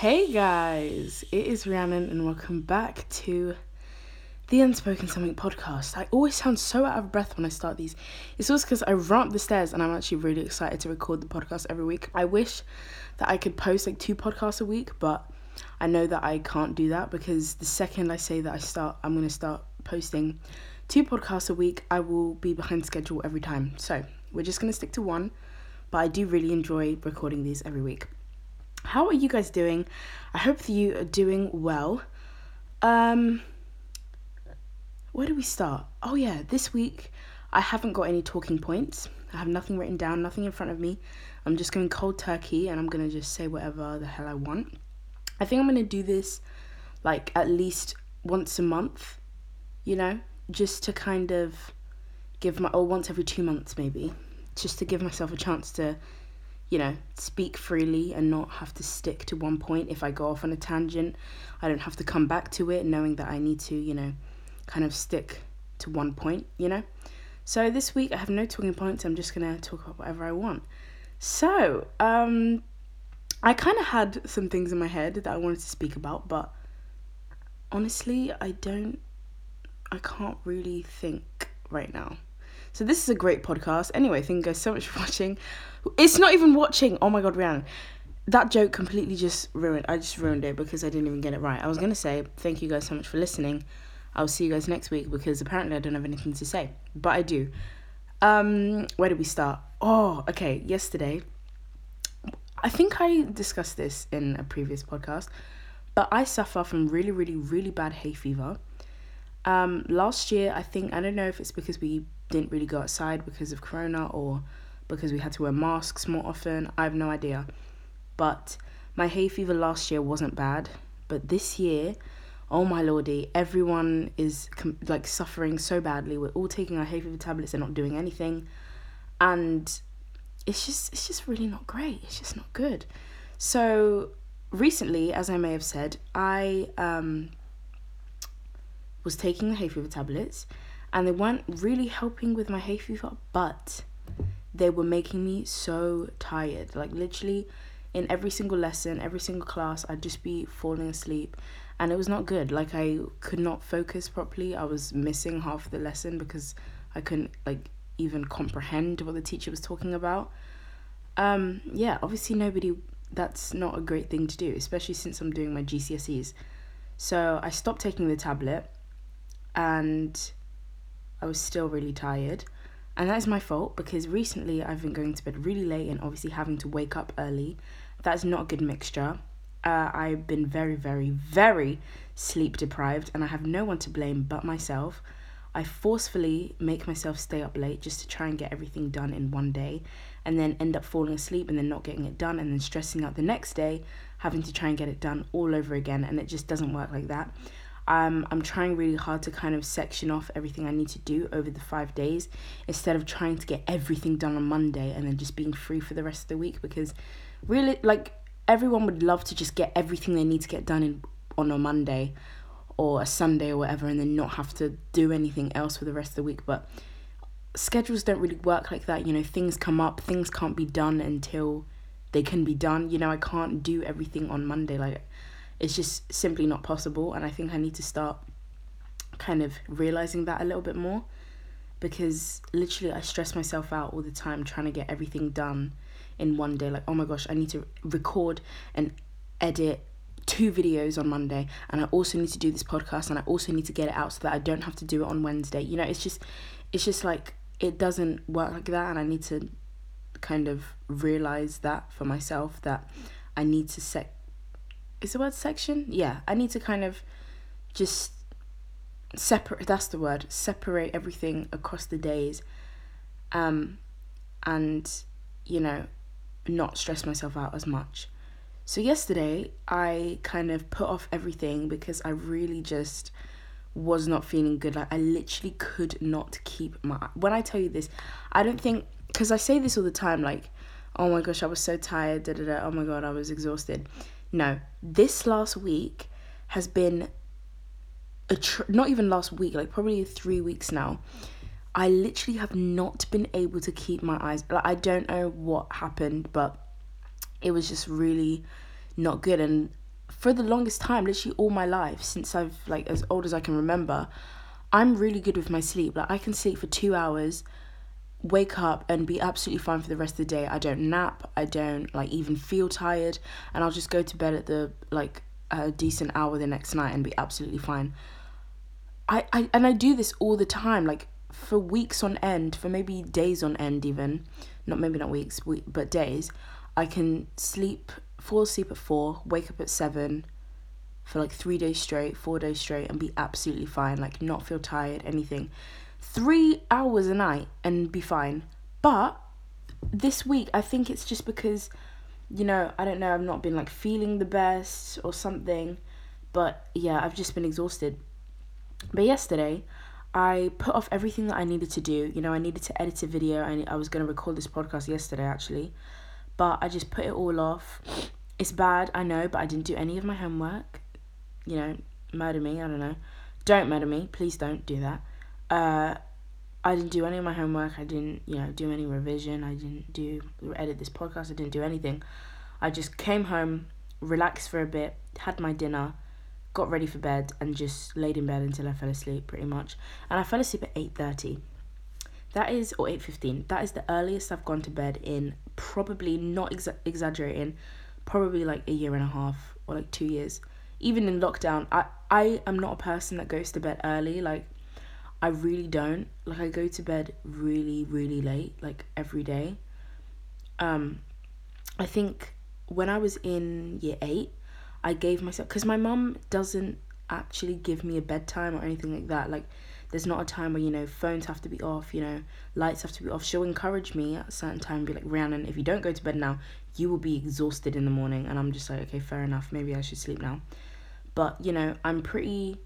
Hey guys, it is Rhiannon, and welcome back to the Unspoken Something podcast. I always sound so out of breath when I start these. It's also because I run up the stairs and I'm actually really excited to record the podcast every week. I wish that I could post like two podcasts a week, but I know that I can't do that because the second I say that I start, I'm going to start posting two podcasts a week, I will be behind schedule every time. So we're just going to stick to one, but I do really enjoy recording these every week. How are you guys doing? I hope that you are doing well. Um, where do we start? Oh, yeah, this week I haven't got any talking points. I have nothing written down, nothing in front of me. I'm just going cold turkey and I'm going to just say whatever the hell I want. I think I'm going to do this like at least once a month, you know, just to kind of give my, or once every two months maybe, just to give myself a chance to, you know, speak freely and not have to stick to one point. If I go off on a tangent, I don't have to come back to it knowing that I need to, you know, kind of stick to one point, you know? So this week I have no talking points. I'm just to talk about whatever I want. So, um, I kind of had some things in my head that I wanted to speak about, but honestly, I don't, I can't really think right now. So this is a great podcast. Anyway, thank you guys so much for watching. It's not even watching. Oh my god, Rhiannon. That joke completely just ruined. I just ruined it because I didn't even get it right. I was gonna say thank you guys so much for listening. I'll see you guys next week because apparently I don't have anything to say, but I do. Um, where did we start? Oh, okay. Yesterday, I think I discussed this in a previous podcast, but I suffer from really, really, really bad hay fever. Um, last year, I think I don't know if it's because we didn't really go outside because of Corona or because we had to wear masks more often. I have no idea, but my hay fever last year wasn't bad, but this year oh my lordy, everyone is com- like suffering so badly. We're all taking our hay fever tablets and not doing anything, and it's just it's just really not great. It's just not good. So recently, as I may have said, I um, was taking the hay fever tablets, and they weren't really helping with my hay fever, but they were making me so tired. Like literally, in every single lesson, every single class, I'd just be falling asleep and it was not good. Like I could not focus properly. I was missing half the lesson because I couldn't like even comprehend what the teacher was talking about. Um, yeah, obviously nobody that's not a great thing to do, especially since I'm doing my GCSEs. So I stopped taking the tablet and I was still really tired. And that is my fault because recently I've been going to bed really late and obviously having to wake up early. That's not a good mixture. Uh, I've been very, very, very sleep deprived, and I have no one to blame but myself. I forcefully make myself stay up late just to try and get everything done in one day, and then end up falling asleep and then not getting it done, and then stressing out the next day, having to try and get it done all over again, and it just doesn't work like that. Um, I'm trying really hard to kind of section off everything I need to do over the five days instead of trying to get everything done on Monday and then just being free for the rest of the week because really, like, everyone would love to just get everything they need to get done in on a Monday or a Sunday or whatever and then not have to do anything else for the rest of the week but schedules don't really work like that you know things come up things can't be done until they can be done you know I can't do everything on Monday like it's just simply not possible and I think I need to start kind of realizing that a little bit more because literally I stress myself out all the time trying to get everything done in one day. Like, oh my gosh, I need to record and edit two videos on Monday, and I also need to do this podcast, and I also need to get it out so that I don't have to do it on Wednesday. You know, it's just, it's just like it doesn't work like that, and I need to kind of realize that for myself that I need to set. Is the word section? Yeah, I need to kind of just separate. That's the word. Separate everything across the days, um, and you know not stress myself out as much. So, yesterday, I kind of put off everything because I really just was not feeling good. Like, I literally could not keep my. When I tell you this, I don't think. Because I say this all the time, like, oh my gosh, I was so tired, da da da, oh my god, I was exhausted. No, this last week has been a tr- not even last week, like probably three weeks now. I literally have not been able to keep my eyes. Like I don't know what happened, but it was just really not good. And for the longest time, literally all my life, since I've like as old as I can remember, I'm really good with my sleep. Like I can sleep for two hours, wake up and be absolutely fine for the rest of the day. I don't nap. I don't like even feel tired, and I'll just go to bed at the like a decent hour the next night and be absolutely fine. I, I and I do this all the time, like for weeks on end, for maybe days on end, even not maybe not weeks, but days. I can sleep, fall asleep at four, wake up at seven, for like three days straight, four days straight, and be absolutely fine, like not feel tired, anything. Three hours a night and be fine. But this week, I think it's just because, you know, I don't know, I've not been like feeling the best or something. But yeah, I've just been exhausted. But yesterday, I put off everything that I needed to do. You know, I needed to edit a video. I, I was going to record this podcast yesterday, actually. But I just put it all off. It's bad, I know, but I didn't do any of my homework you know, murder me. I don't know. Don't murder me. Please don't do that. Uh, I didn't do any of my homework. I didn't, you know, do any revision. I didn't do edit this podcast. I didn't do anything. I just came home, relaxed for a bit, had my dinner, got ready for bed, and just laid in bed until I fell asleep, pretty much. And I fell asleep at eight thirty. That is, or eight fifteen. That is the earliest I've gone to bed in probably not exa- exaggerating, probably like a year and a half or like two years even in lockdown, I I am not a person that goes to bed early. Like I really don't. Like I go to bed really really late, like every day. Um, I think when I was in year eight, I gave myself because my mum doesn't actually give me a bedtime or anything like that. Like there's not a time where you know phones have to be off, you know lights have to be off. She'll encourage me at a certain time, and be like, Rhiannon, if you don't go to bed now, you will be exhausted in the morning. And I'm just like, okay, fair enough. Maybe I should sleep now. But, you know, I'm pretty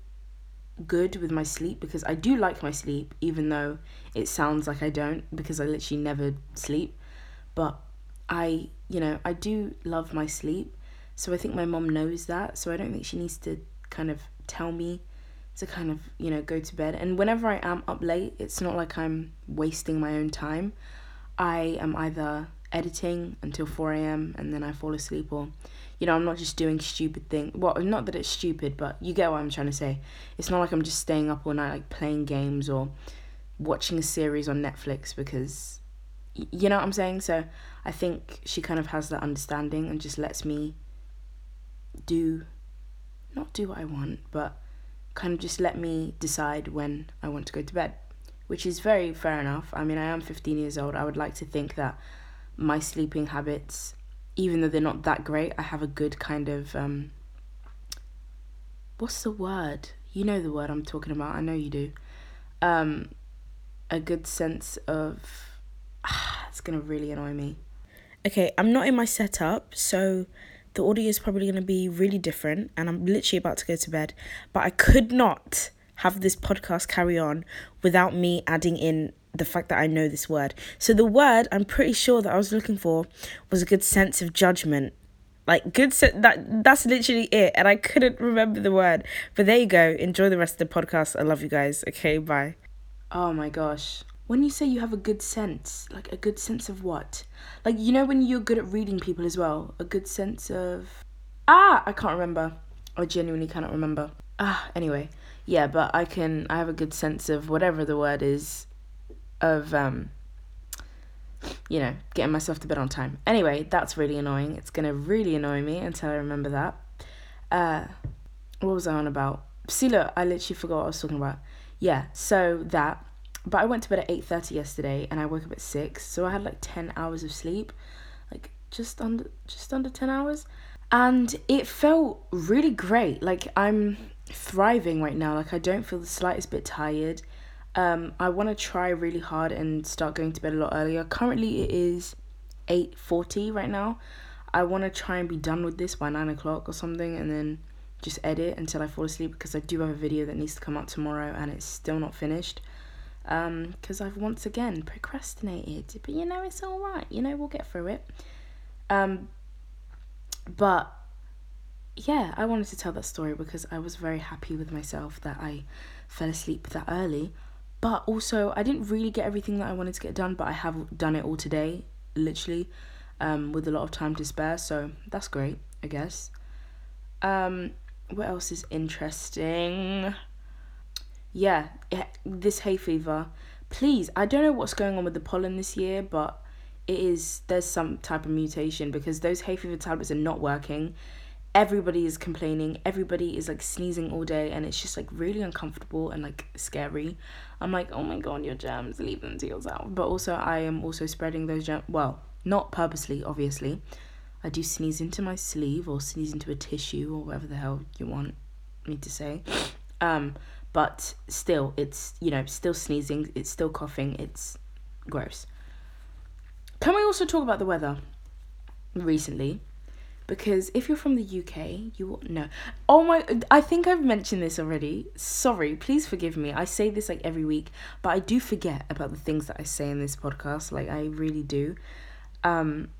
good with my sleep because I do like my sleep, even though it sounds like I don't because I literally never sleep. But I, you know, I do love my sleep. So I think my mom knows that. So I don't think she needs to kind of tell me to kind of, you know, go to bed. And whenever I am up late, it's not like I'm wasting my own time. I am either editing until 4 a.m. and then I fall asleep or you know, I'm not just doing stupid things. Well, not that it's stupid, but you get what I'm trying to say. It's not like I'm just staying up all night, like playing games or watching a series on Netflix because, you know what I'm saying? So I think she kind of has that understanding and just lets me do, not do what I want, but kind of just let me decide when I want to go to bed, which is very fair enough. I mean, I am 15 years old. I would like to think that my sleeping habits even though they're not that great, I have a good kind of um what's the word? You know the word I'm talking about. I know you do. Um a good sense of ah, it's to really annoy me. Okay, I'm not in my setup, so the audio is probably to be really different and I'm literally about to go to bed, but I could not have this podcast carry on without me adding in the fact that I know this word. So the word I'm pretty sure that I was looking for was a good sense of judgment. Like good se- that that's literally it and I couldn't remember the word. But there you go. Enjoy the rest of the podcast. I love you guys. Okay, bye. Oh my gosh. When you say you have a good sense, like a good sense of what? Like you know when you're good at reading people as well, a good sense of Ah, I can't remember. I genuinely cannot remember. Ah, anyway. Yeah, but I can I have a good sense of whatever the word is of um you know getting myself to bed on time. Anyway that's really annoying. It's gonna really annoy me until i remember that. Uh what was i on about? See look i literally forgot what i was talking about. Yeah so that but i went to bed at 8.30 yesterday and i woke up at 6 so i had like 10 hours of sleep like just under just under 10 hours. And it felt really great. Like i'm thriving right now. Like i don't feel the slightest bit tired um, I want to try really hard and start going to bed a lot earlier. Currently, it is eight forty right now. I want to try and be done with this by nine o'clock or something, and then just edit until I fall asleep because I do have a video that needs to come out tomorrow and it's still not finished. Um, because I've once again procrastinated, but you know it's all right. You know we'll get through it. Um, but yeah, I wanted to tell that story because I was very happy with myself that I fell asleep that early but also I didn't really get everything that I wanted to get done, but I have done it all today, literally, um, with a lot of time to spare. So that's great, I guess. Um, what else is interesting? Yeah, this hay fever. Please, I don't know what's going on with the pollen this year, but it is there's some type of mutation because those hay fever tablets are not working. Everybody is complaining. Everybody is like sneezing all day, and it's just like really uncomfortable and like scary. I'm like, oh my god, your germs, leave them to yourself. But also, I am also spreading those germs. Well, not purposely, obviously. I do sneeze into my sleeve or sneeze into a tissue or whatever the hell you want me to say. Um, but still, it's you know still sneezing. It's still coughing. It's gross. Can we also talk about the weather recently? Because if you're from the UK, you will know. Oh my, I think I've mentioned this already. Sorry, please forgive me. I say this like every week, but I do forget about the things that I say in this podcast. Like, I really do. Um,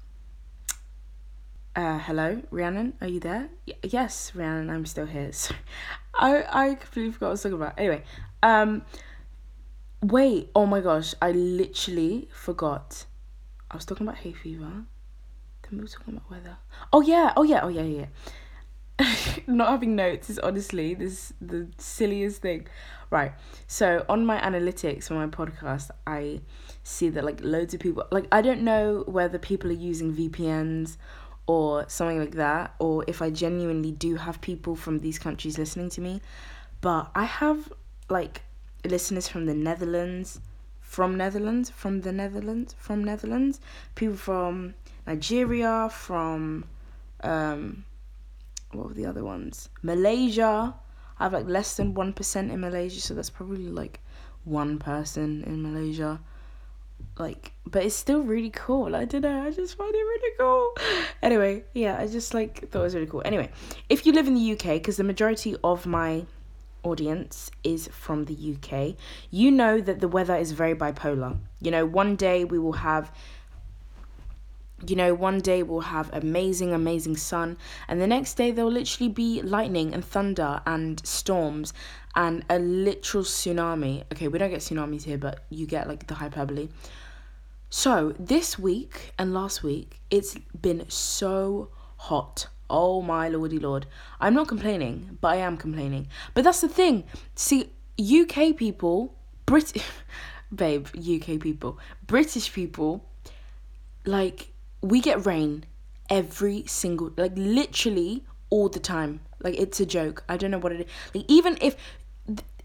uh, hello, Rhiannon, are you there? Y- yes, Rhiannon, I'm still here. I, I completely forgot what I was talking about. Anyway, um, wait, oh my gosh, I literally forgot I was talking about hay fever. Then we were talking about weather. Oh yeah, oh yeah, oh yeah, yeah. Not having notes is honestly this the silliest thing. Right. So on my analytics for my podcast, I see that like loads of people like I don't know whether people are using VPNs or something like that, or if I genuinely do have people from these countries listening to me. But I have like listeners from the Netherlands, from Netherlands, from the Netherlands, from Netherlands, people from Nigeria, from um, what were the other ones? Malaysia. I have like less than one percent in Malaysia, so that's probably like one person in Malaysia. Like, but it's still really cool. I don't know. I just find it really cool. Anyway, yeah, I just like thought it was really cool. Anyway, if you live in the UK, because the majority of my audience is from the UK, you know that the weather is very bipolar. You know, one day we will have you know, one day we'll have amazing, amazing sun, and the next day there'll literally be lightning and thunder and storms and a literal tsunami. Okay, we don't get tsunamis here, but you get like the hyperbole. So, this week and last week, it's been so hot Oh my lordy lord. I'm not complaining, but I am complaining. But that's the thing. See, UK people, Brit babe, UK people, British people, like we get rain every single like literally all the time. Like it's a joke. I don't know what it is. Like even if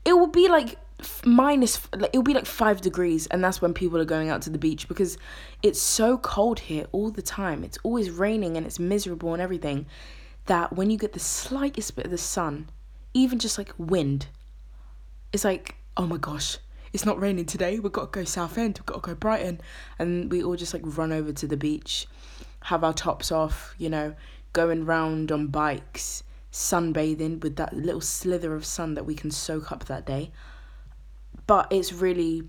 it will be like minus like it'll be like five degrees and that's when people are going out to the beach because it's so cold here all the time. It's always raining and it's miserable and everything that when you get the slightest bit of the sun even just like wind it's like oh my gosh it's not raining today. We've got to go Southend we've got to go brighton. And we all just like run over to the beach have our tops off you know going round on bikes sunbathing with that little slither of sun that we can soak up that day but it's really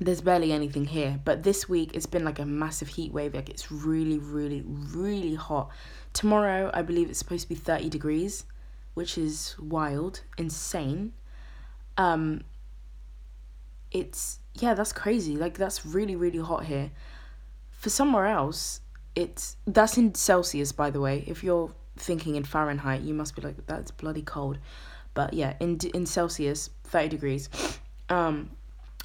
there's barely anything here. But this week it's been like a massive heat wave. Like it's really, really, really hot. Tomorrow I believe it's supposed to be thirty degrees, which is wild, insane. Um it's yeah, that's crazy. Like that's really, really hot here. For somewhere else, it's that's in Celsius by the way. If you're thinking in Fahrenheit, you must be like that's bloody cold. But yeah, in in Celsius, 30 degrees. Um,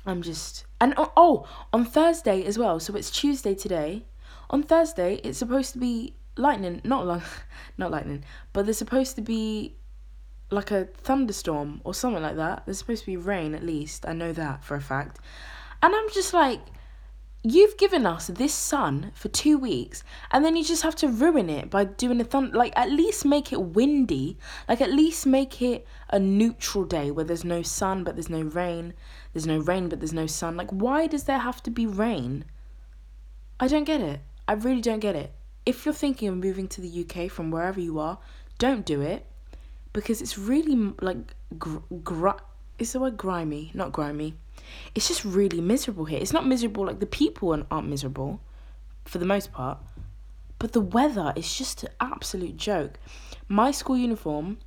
I'm just and oh, oh on Thursday as well. So it's Tuesday today. On Thursday, it's supposed to be lightning, not like, not lightning, but there's supposed to be like a thunderstorm or something like that. There's supposed to be rain at least. I know that for a fact. And I'm just like, you've given us this sun for two weeks and then you just have to ruin it by doing a thunder like at least make it windy. Like at least make it a neutral day where there's no sun but there's no rain. There's no rain but there's no sun. Like why does there have to be rain? I don't get it. I really don't get it. If you're thinking of moving to the uk from wherever you are don't do it because it's really like gr- gr- is the word grimy not grimy it's just really miserable here. It's not miserable like the people aren't miserable for the most part, but the weather is just an absolute joke. My school uniform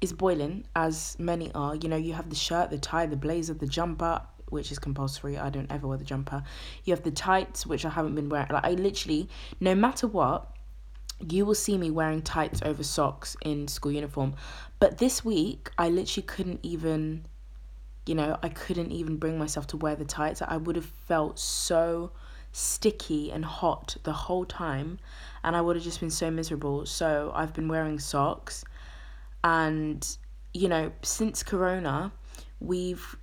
is boiling, as many are. You know, you have the shirt, the tie, the blazer, the jumper, which is compulsory. I don't ever wear the jumper. You have the tights, which I haven't been wearing. Like I literally, no matter what, you will see me wearing tights over socks in school uniform. But this week, I literally couldn't even, you know, I couldn't even bring myself to wear the tights. I would have felt so sticky and hot the whole time, and I would have just been so miserable. So I've been wearing socks, and, you know, since Corona, we've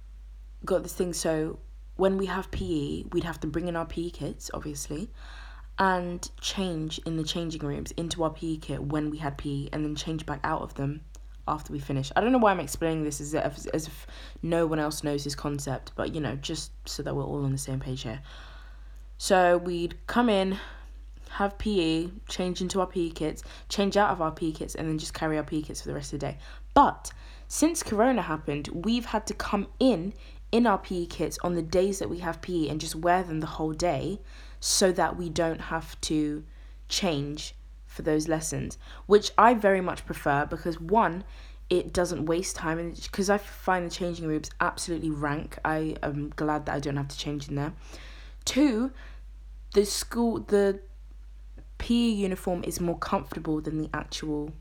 got this thing. So when we have PE, we'd have to bring in our PE kits, obviously and change in the changing rooms into our PE kit when we had PE and then change back out of them after we finish. I don't know why I'm explaining this as if, as if no one else knows this concept, but you know, just so that we're all on the same page here. So we'd come in, have PE, change into our PE kits, change out of our PE kits, and then just carry our PE kits for the rest of the day. But since Corona happened, we've had to come in in our PE kits on the days that we have PE and just wear them the whole day so that we don't have to change for those lessons, which I very much prefer because one, it doesn't waste time and because I find the changing rooms absolutely rank. I am glad that I don't have to change in there. Two, the school the PE uniform is more comfortable than the actual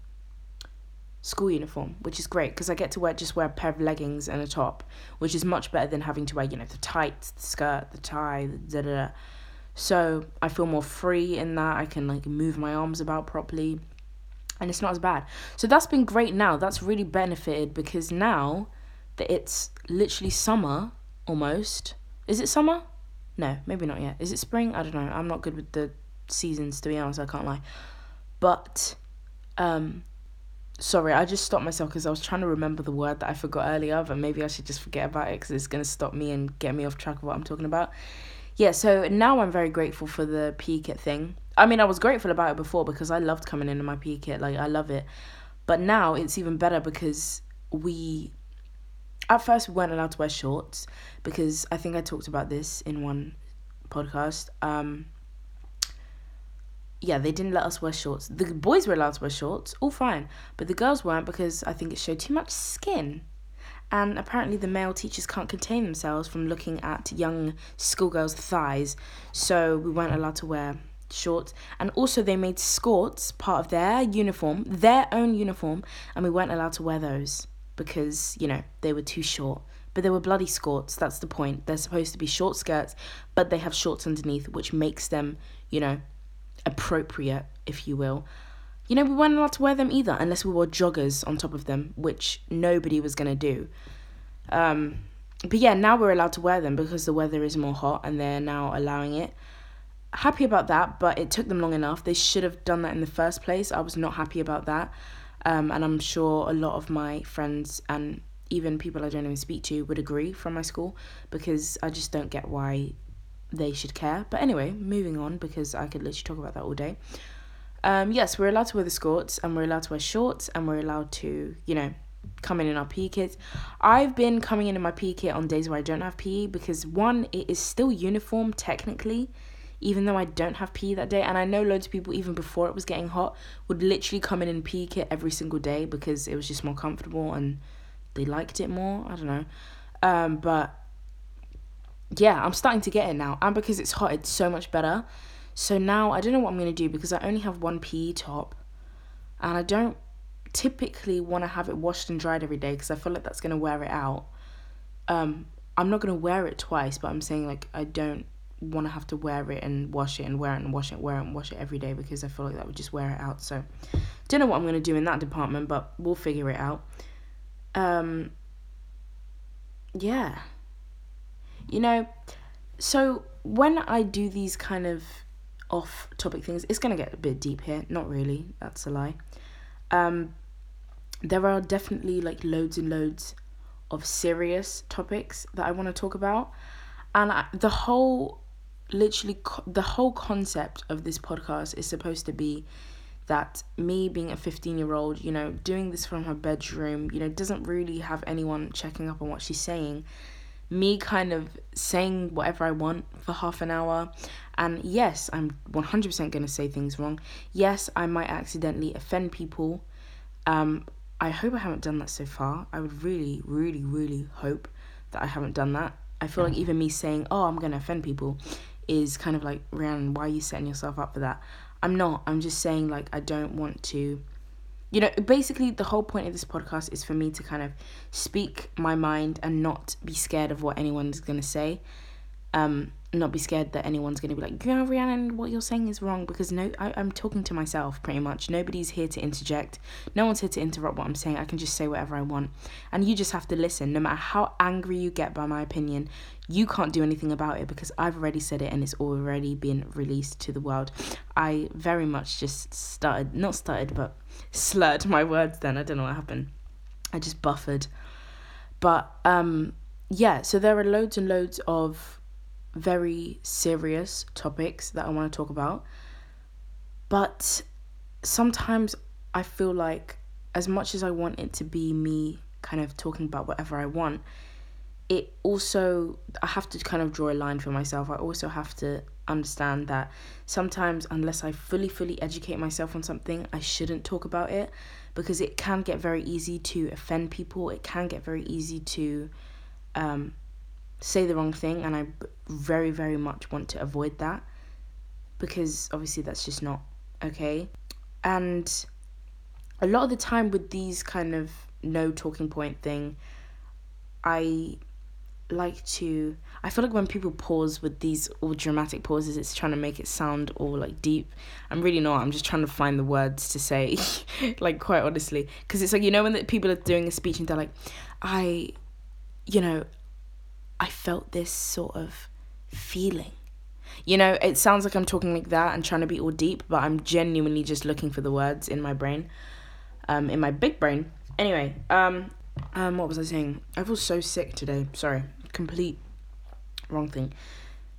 school uniform, which is great because I get to wear just wear a pair of leggings and a top, which is much better than having to wear you know the tights, the skirt, the tie, the da da. da so I feel more free in that. I can like move my arms about properly. And it's not as bad. So that's been great now. That's really benefited because now that it's literally summer almost. Is it summer? No, maybe not yet. Is it spring? I don't know. I'm not good with the seasons to be honest, I can't lie. But um sorry, I just stopped myself because I was trying to remember the word that I forgot earlier, but maybe I should just forget about it because it's going to stop me and get me off track of what I'm talking about yeah, so now I'm very grateful for the PE kit thing. I mean, I was grateful about it before because I loved coming in in my PE kit. Like, I love it. But now it's even better because we. At first, we weren't allowed to wear shorts because I think I talked about this in one podcast. Um, yeah, they didn't let us wear shorts. The boys were allowed to wear shorts, all fine, but the girls weren't because I think it showed too much skin and apparently the male teachers can't contain themselves from looking at young schoolgirls' thighs, so we weren't allowed to wear shorts. And also, they made skirts part of their uniform, their own uniform, and we weren't allowed to wear those because, you know, they were too short. But they were bloody skirts, that's the point. They're supposed to be short skirts, but they have shorts underneath, which makes them, you know, appropriate, if you will you know, we weren't allowed to wear them either unless we wore joggers on top of them, which nobody was going to do. Um, but yeah, now we're allowed to wear them because the weather is more hot and they're now allowing it. Happy about that, but it took them long enough. They should have done that in the first place. I was not happy about that. Um, and I'm sure a lot of my friends and even people I don't even speak to would agree from my school because I just don't get why they should care. But anyway, moving on because I could literally talk about that all day. Um, yes, we're allowed to wear the skirts and we're allowed to wear shorts and we're allowed to, you know, come in in our PE kits. I've been coming in in my PE kit on days where I don't have PE because one, it is still uniform technically, even though I don't have PE that day. And I know loads of people, even before it was getting hot, would literally come in in PE kit every single day because it was just more comfortable and they liked it more. I don't know. Um, but yeah, I'm starting to get it now. And because it's hot, it's so much better. So now I don't know what I'm going to do because I only have one PE top and I don't typically want to have it washed and dried every day because I feel like that's going to wear it out. Um, I'm not going to wear it twice, but I'm saying like I don't want to have to wear it and wash it and wear it and wash it, wear it and wash it every day because I feel like that would just wear it out. So don't know what I'm going to do in that department, but we'll figure it out. Um, yeah. You know, so when I do these kind of off topic things. It's going to get a bit deep here. Not really. That's a lie. Um, there are definitely like loads and loads of serious topics that I want to talk about. And I, the whole, literally, co- the whole concept of this podcast is supposed to be that me being a 15 year old, you know, doing this from her bedroom, you know, doesn't really have anyone checking up on what she's saying me kind of saying whatever I want for half an hour. And yes, I'm 100% going to say things wrong. Yes, I might accidentally offend people. Um, I hope I haven't done that so far. I would really, really, really hope that I haven't done that. I feel like even me saying, oh, I'm going to offend people is kind of like, Rhiannon, why are you setting yourself up for that? I'm not. I'm just saying like I don't want to you know, basically the whole point of this podcast is for me to kind of speak my mind and not be scared of what anyone's going to say. Um not be scared that anyone's going to be like, yeah, Rhiannon, what you're saying is wrong because no, I, I'm talking to myself pretty much. Nobody's here to interject. No one's here to interrupt what I'm saying. I can just say whatever I want. And you just have to listen. No matter how angry you get by my opinion, you can't do anything about it because I've already said it and it's already been released to the world. I very much just started, not started, but slurred my words then. I don't know what happened. I just buffered. But um, yeah, so there are loads and loads of very serious topics that I want to talk about. But sometimes I feel like, as much as I want it to be me kind of talking about whatever I want, it also, I have to kind of draw a line for myself. I also have to understand that sometimes, unless I fully, fully educate myself on something, I shouldn't talk about it because it can get very easy to offend people. It can get very easy to um, say the wrong thing, and I very, very much want to avoid that because obviously that's just not okay. And a lot of the time with these kind of no talking point thing, I like to I feel like when people pause with these all dramatic pauses it's trying to make it sound all like deep. I'm really not. I'm just trying to find the words to say like quite honestly because it's like you know when the people are doing a speech and they're like I you know I felt this sort of feeling. You know, it sounds like I'm talking like that and trying to be all deep, but I'm genuinely just looking for the words in my brain, um, in my big brain. Anyway, um, um, what was I saying? I feel so sick today. Sorry, complete wrong thing.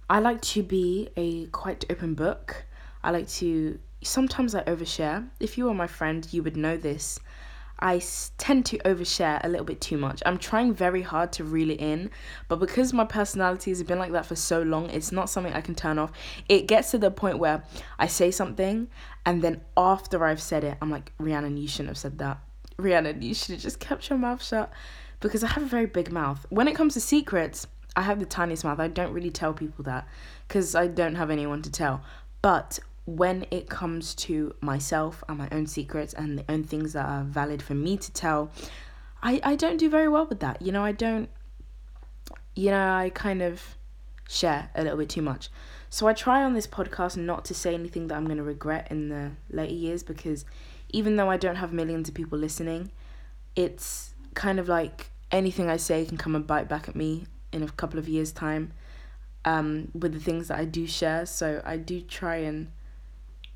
I like to be a quite open book. I like to sometimes I overshare. If you are my friend, you would know this. I tend to overshare a little bit too much. I'm trying very hard to reel it in, but because my personality has been like that for so long, it's not something I can turn off. It gets to the point where I say something, and then after I've said it, I'm like, Rhiannon, you shouldn't have said that. Rhiannon, you should have just kept your mouth shut. Because I have a very big mouth. When it comes to secrets, I have the tiniest mouth. I don't really tell people that because I don't have anyone to tell. But when it comes to myself and my own secrets and the own things that are valid for me to tell, I, I don't do very well with that. You know, I don't, you know, I kind of share a little bit too much. So I try on this podcast not to say anything that I'm going to regret in the later years because even though I don't have millions of people listening, it's kind of like anything I say can come and bite back at me in a couple of years' time um, with the things that I do share. So I do try and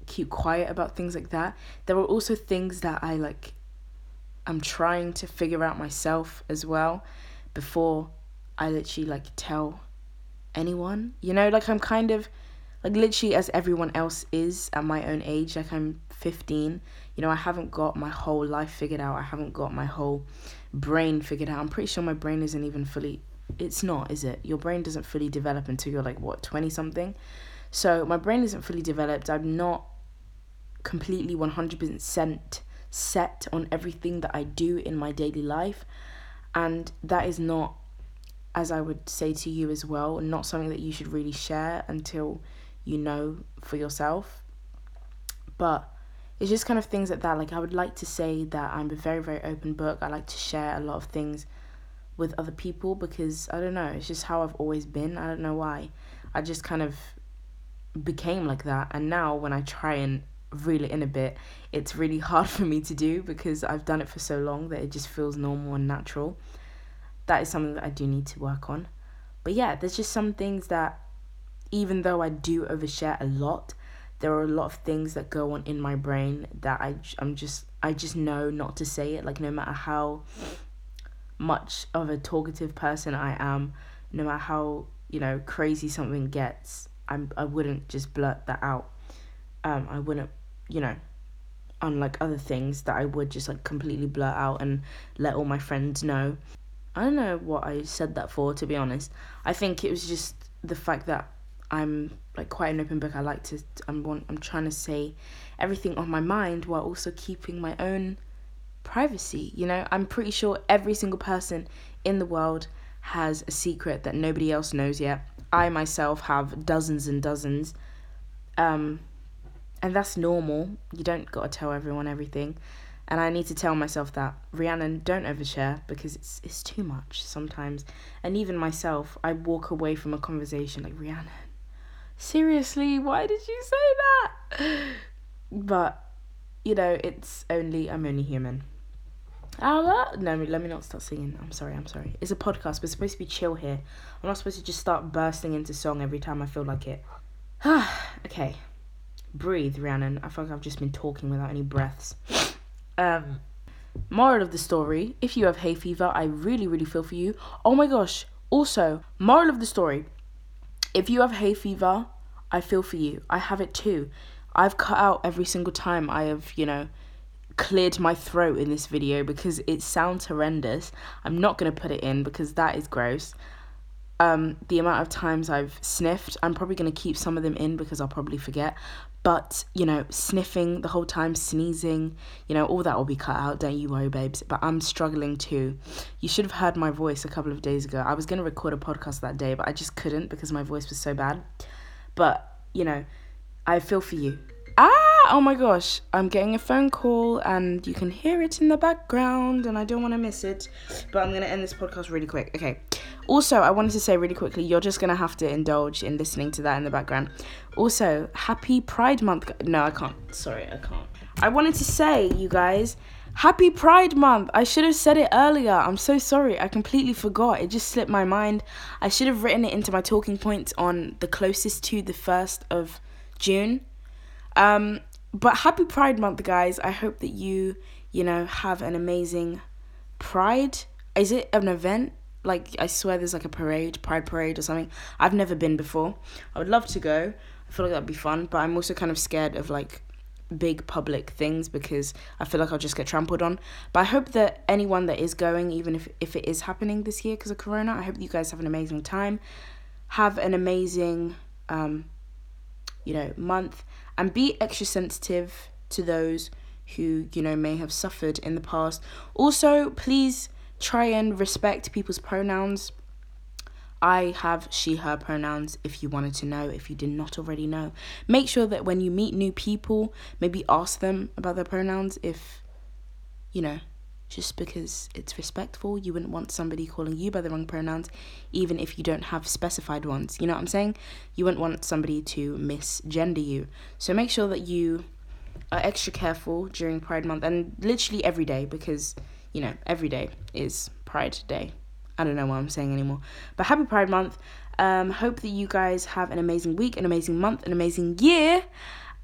keep quiet about things like that. There are also things that I like I'm trying to figure out myself as well before I literally like tell anyone. You know, like I'm kind of like literally as everyone else is at my own age, like I'm 15. You know, I haven't got my whole life figured out. I haven't got my whole brain figured out. I'm pretty sure my brain isn't even fully it's not, is it? Your brain doesn't fully develop until you're like what, 20 something. So my brain isn't fully developed. I'm not completely 100% set on everything that I do in my daily life. And that is not, as I would say to you as well, not something that you should really share until you know for yourself. But it's just kind of things like that. Like, I would like to say that I'm a very, very open book. I like to share a lot of things with other people because I don't know, it's just how I've always been. I don't know why. I just kind of became like that. And now when I try and reel it in a bit, it's really hard for me to do because I've done it for so long that it just feels normal and natural. That is something that I do need to work on. But yeah, there's just some things that, even though I do overshare a lot, there are a lot of things that go on in my brain that I, I'm just, I just know not to say it. Like, no matter how much of a talkative person I am, no matter how, you know, crazy something gets, I'm, I wouldn't just blurt that out. Um, I wouldn't you know, unlike other things that I would just like completely blurt out and let all my friends know. I don't know what I said that for, to be honest. I think it was just the fact that I'm like quite an open book. I like to. I'm want. I'm trying to say everything on my mind while also keeping my own privacy. You know, I'm pretty sure every single person in the world has a secret that nobody else knows yet. I myself have dozens and dozens. Um, and that's normal. You don't gotta tell everyone everything. And I need to tell myself that Rhiannon, don't overshare because it's it's too much sometimes. And even myself, I walk away from a conversation like Rhiannon. Seriously, why did you say that? But you know, it's only I'm only human. Ah, no, let me not start singing. I'm sorry, I'm sorry. It's a podcast, it's supposed to be chill here. I'm not supposed to just start bursting into song every time I feel like it. okay. Breathe, Rhiannon. I feel like I've just been talking without any breaths. Um, moral of the story if you have hay fever, I really, really feel for you. Oh my gosh. Also, moral of the story if you have hay fever, I feel for you. I have it too. I've cut out every single time I have, you know, cleared my throat in this video because it sounds horrendous. I'm not going to put it in because that is gross. Um, the amount of times I've sniffed, I'm probably going to keep some of them in because I'll probably forget. But, you know, sniffing the whole time, sneezing, you know, all that will be cut out. Don't you worry, babes. But I'm struggling too. You should have heard my voice a couple of days ago. I was going to record a podcast that day, but I just couldn't because my voice was so bad. But, you know, I feel for you. Ah, oh my gosh, I'm getting a phone call and you can hear it in the background and I don't want to miss it. But I'm going to end this podcast really quick. Okay. Also, I wanted to say really quickly, you're just going to have to indulge in listening to that in the background. Also, happy Pride Month. No, I can't. Sorry, I can't. I wanted to say, you guys, happy Pride Month. I should have said it earlier. I'm so sorry. I completely forgot. It just slipped my mind. I should have written it into my talking points on the closest to the 1st of June um, but happy Pride Month, guys. I hope that you, you know, have an amazing Pride. Is it an event? Like, I swear there's like a parade, Pride Parade or something. I've never been before. I would love to go. I feel like that'd be fun, but I'm also kind of scared of like big public things because I feel like I'll just get trampled on. But I hope that anyone that is going, even if, if it is happening this year because of Corona, I hope you guys have an amazing time. Have an amazing, um, you know, month and be extra sensitive to those who, you know, may have suffered in the past. Also, please try and respect people's pronouns. I have she, her pronouns if you wanted to know, if you did not already know. Make sure that when you meet new people, maybe ask them about their pronouns if, you know, just because it's respectful. You wouldn't want somebody calling you by the wrong pronouns, even if you don't have specified ones. You know what I'm saying? You wouldn't want somebody to misgender you. So make sure that you are extra careful during Pride Month and literally every day because, you know, every day is Pride Day. I don't know what I'm saying anymore. But happy Pride Month. Um, hope that you guys have an amazing week, an amazing month, an amazing year.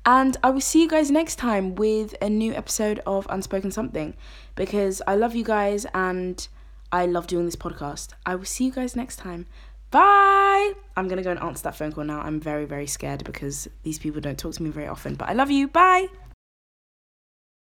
And I will see you guys next time with a new episode of Unspoken Something because I love you guys and I love doing this podcast. I will see you guys next time. Bye. I'm going to go and answer that phone call now. I'm very, very scared because these people don't talk to me very often. But I love you. Bye.